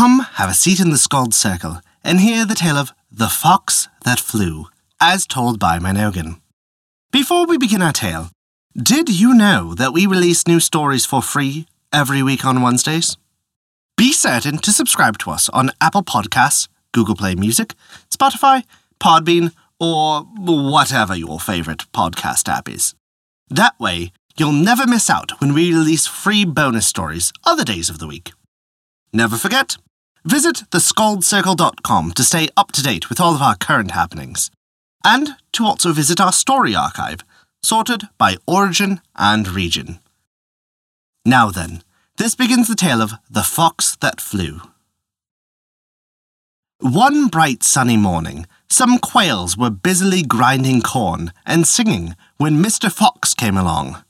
come have a seat in the Skald's Circle and hear the tale of The Fox That Flew, as told by Mynogan. Before we begin our tale, did you know that we release new stories for free every week on Wednesdays? Be certain to subscribe to us on Apple Podcasts, Google Play Music, Spotify, Podbean, or whatever your favorite podcast app is. That way, you'll never miss out when we release free bonus stories other days of the week. Never forget, visit theskaldscircle.com to stay up to date with all of our current happenings, and to also visit our story archive, sorted by origin and region. Now then, this begins the tale of The Fox That Flew. One bright sunny morning, some quails were busily grinding corn and singing when Mr. Fox came along.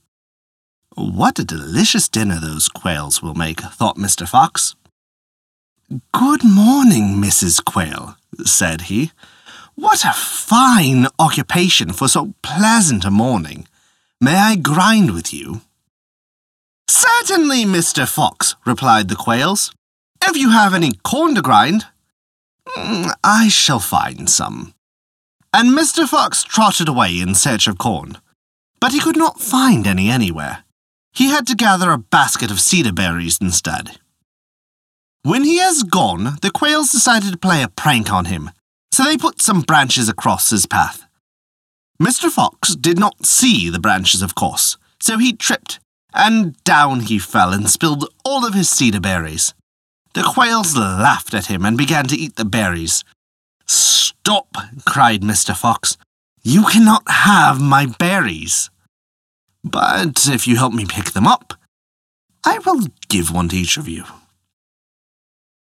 What a delicious dinner those quails will make, thought Mr. Fox. Good morning, Mrs. Quail, said he. What a fine occupation for so pleasant a morning. May I grind with you? Certainly, Mr. Fox, replied the quails. If you have any corn to grind, "Mm, I shall find some. And Mr. Fox trotted away in search of corn, but he could not find any anywhere. He had to gather a basket of cedar berries instead. When he has gone, the quails decided to play a prank on him, so they put some branches across his path. Mr. Fox did not see the branches, of course, so he tripped, and down he fell and spilled all of his cedar berries. The quails laughed at him and began to eat the berries. Stop, cried Mr. Fox. You cannot have my berries. But if you help me pick them up, I will give one to each of you.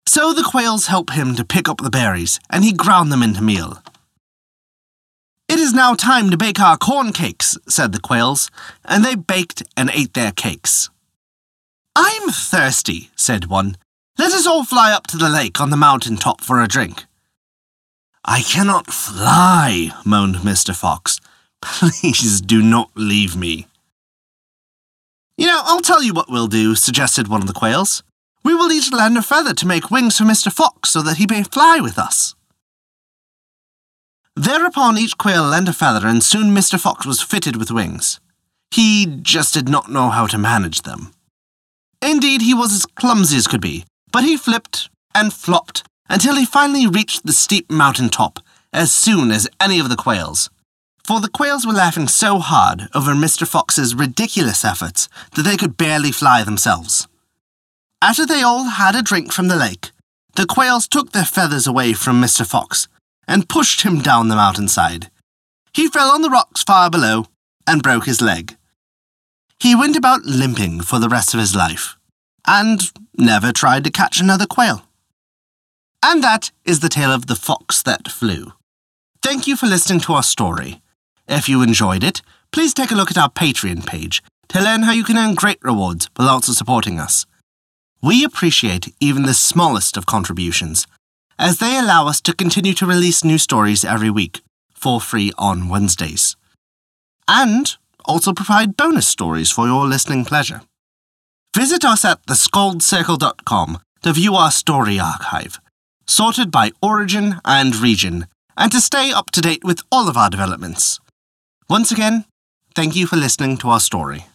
So the quails help him to pick up the berries, and he ground them into meal. It is now time to bake our corn cakes, said the quails, and they baked and ate their cakes. I'm thirsty, said one. Let us all fly up to the lake on the mountain top for a drink. I cannot fly, moaned Mr. Fox. Please do not leave me. You know, I'll tell you what we'll do, suggested one of the quails. Will each lend a feather to make wings for Mr. Fox so that he may fly with us. Thereupon each quail lent a feather, and soon Mr. Fox was fitted with wings. He just did not know how to manage them. Indeed, he was as clumsy as could be, but he flipped and flopped until he finally reached the steep mountain top as soon as any of the quails. For the quails were laughing so hard over Mr. Fox's ridiculous efforts that they could barely fly themselves. After they all had a drink from the lake, the quails took their feathers away from Mr. Fox and pushed him down the mountainside. He fell on the rocks far below and broke his leg. He went about limping for the rest of his life and never tried to catch another quail. And that is the tale of the fox that flew. Thank you for listening to our story. If you enjoyed it, please take a look at our Patreon page to learn how you can earn great rewards while also supporting us. We appreciate even the smallest of contributions, as they allow us to continue to release new stories every week for free on Wednesdays. And also provide bonus stories for your listening pleasure. Visit us at theskaldscircle.com to view our story archive, sorted by origin and region, and to stay up to date with all of our developments. Once again, thank you for listening to our story.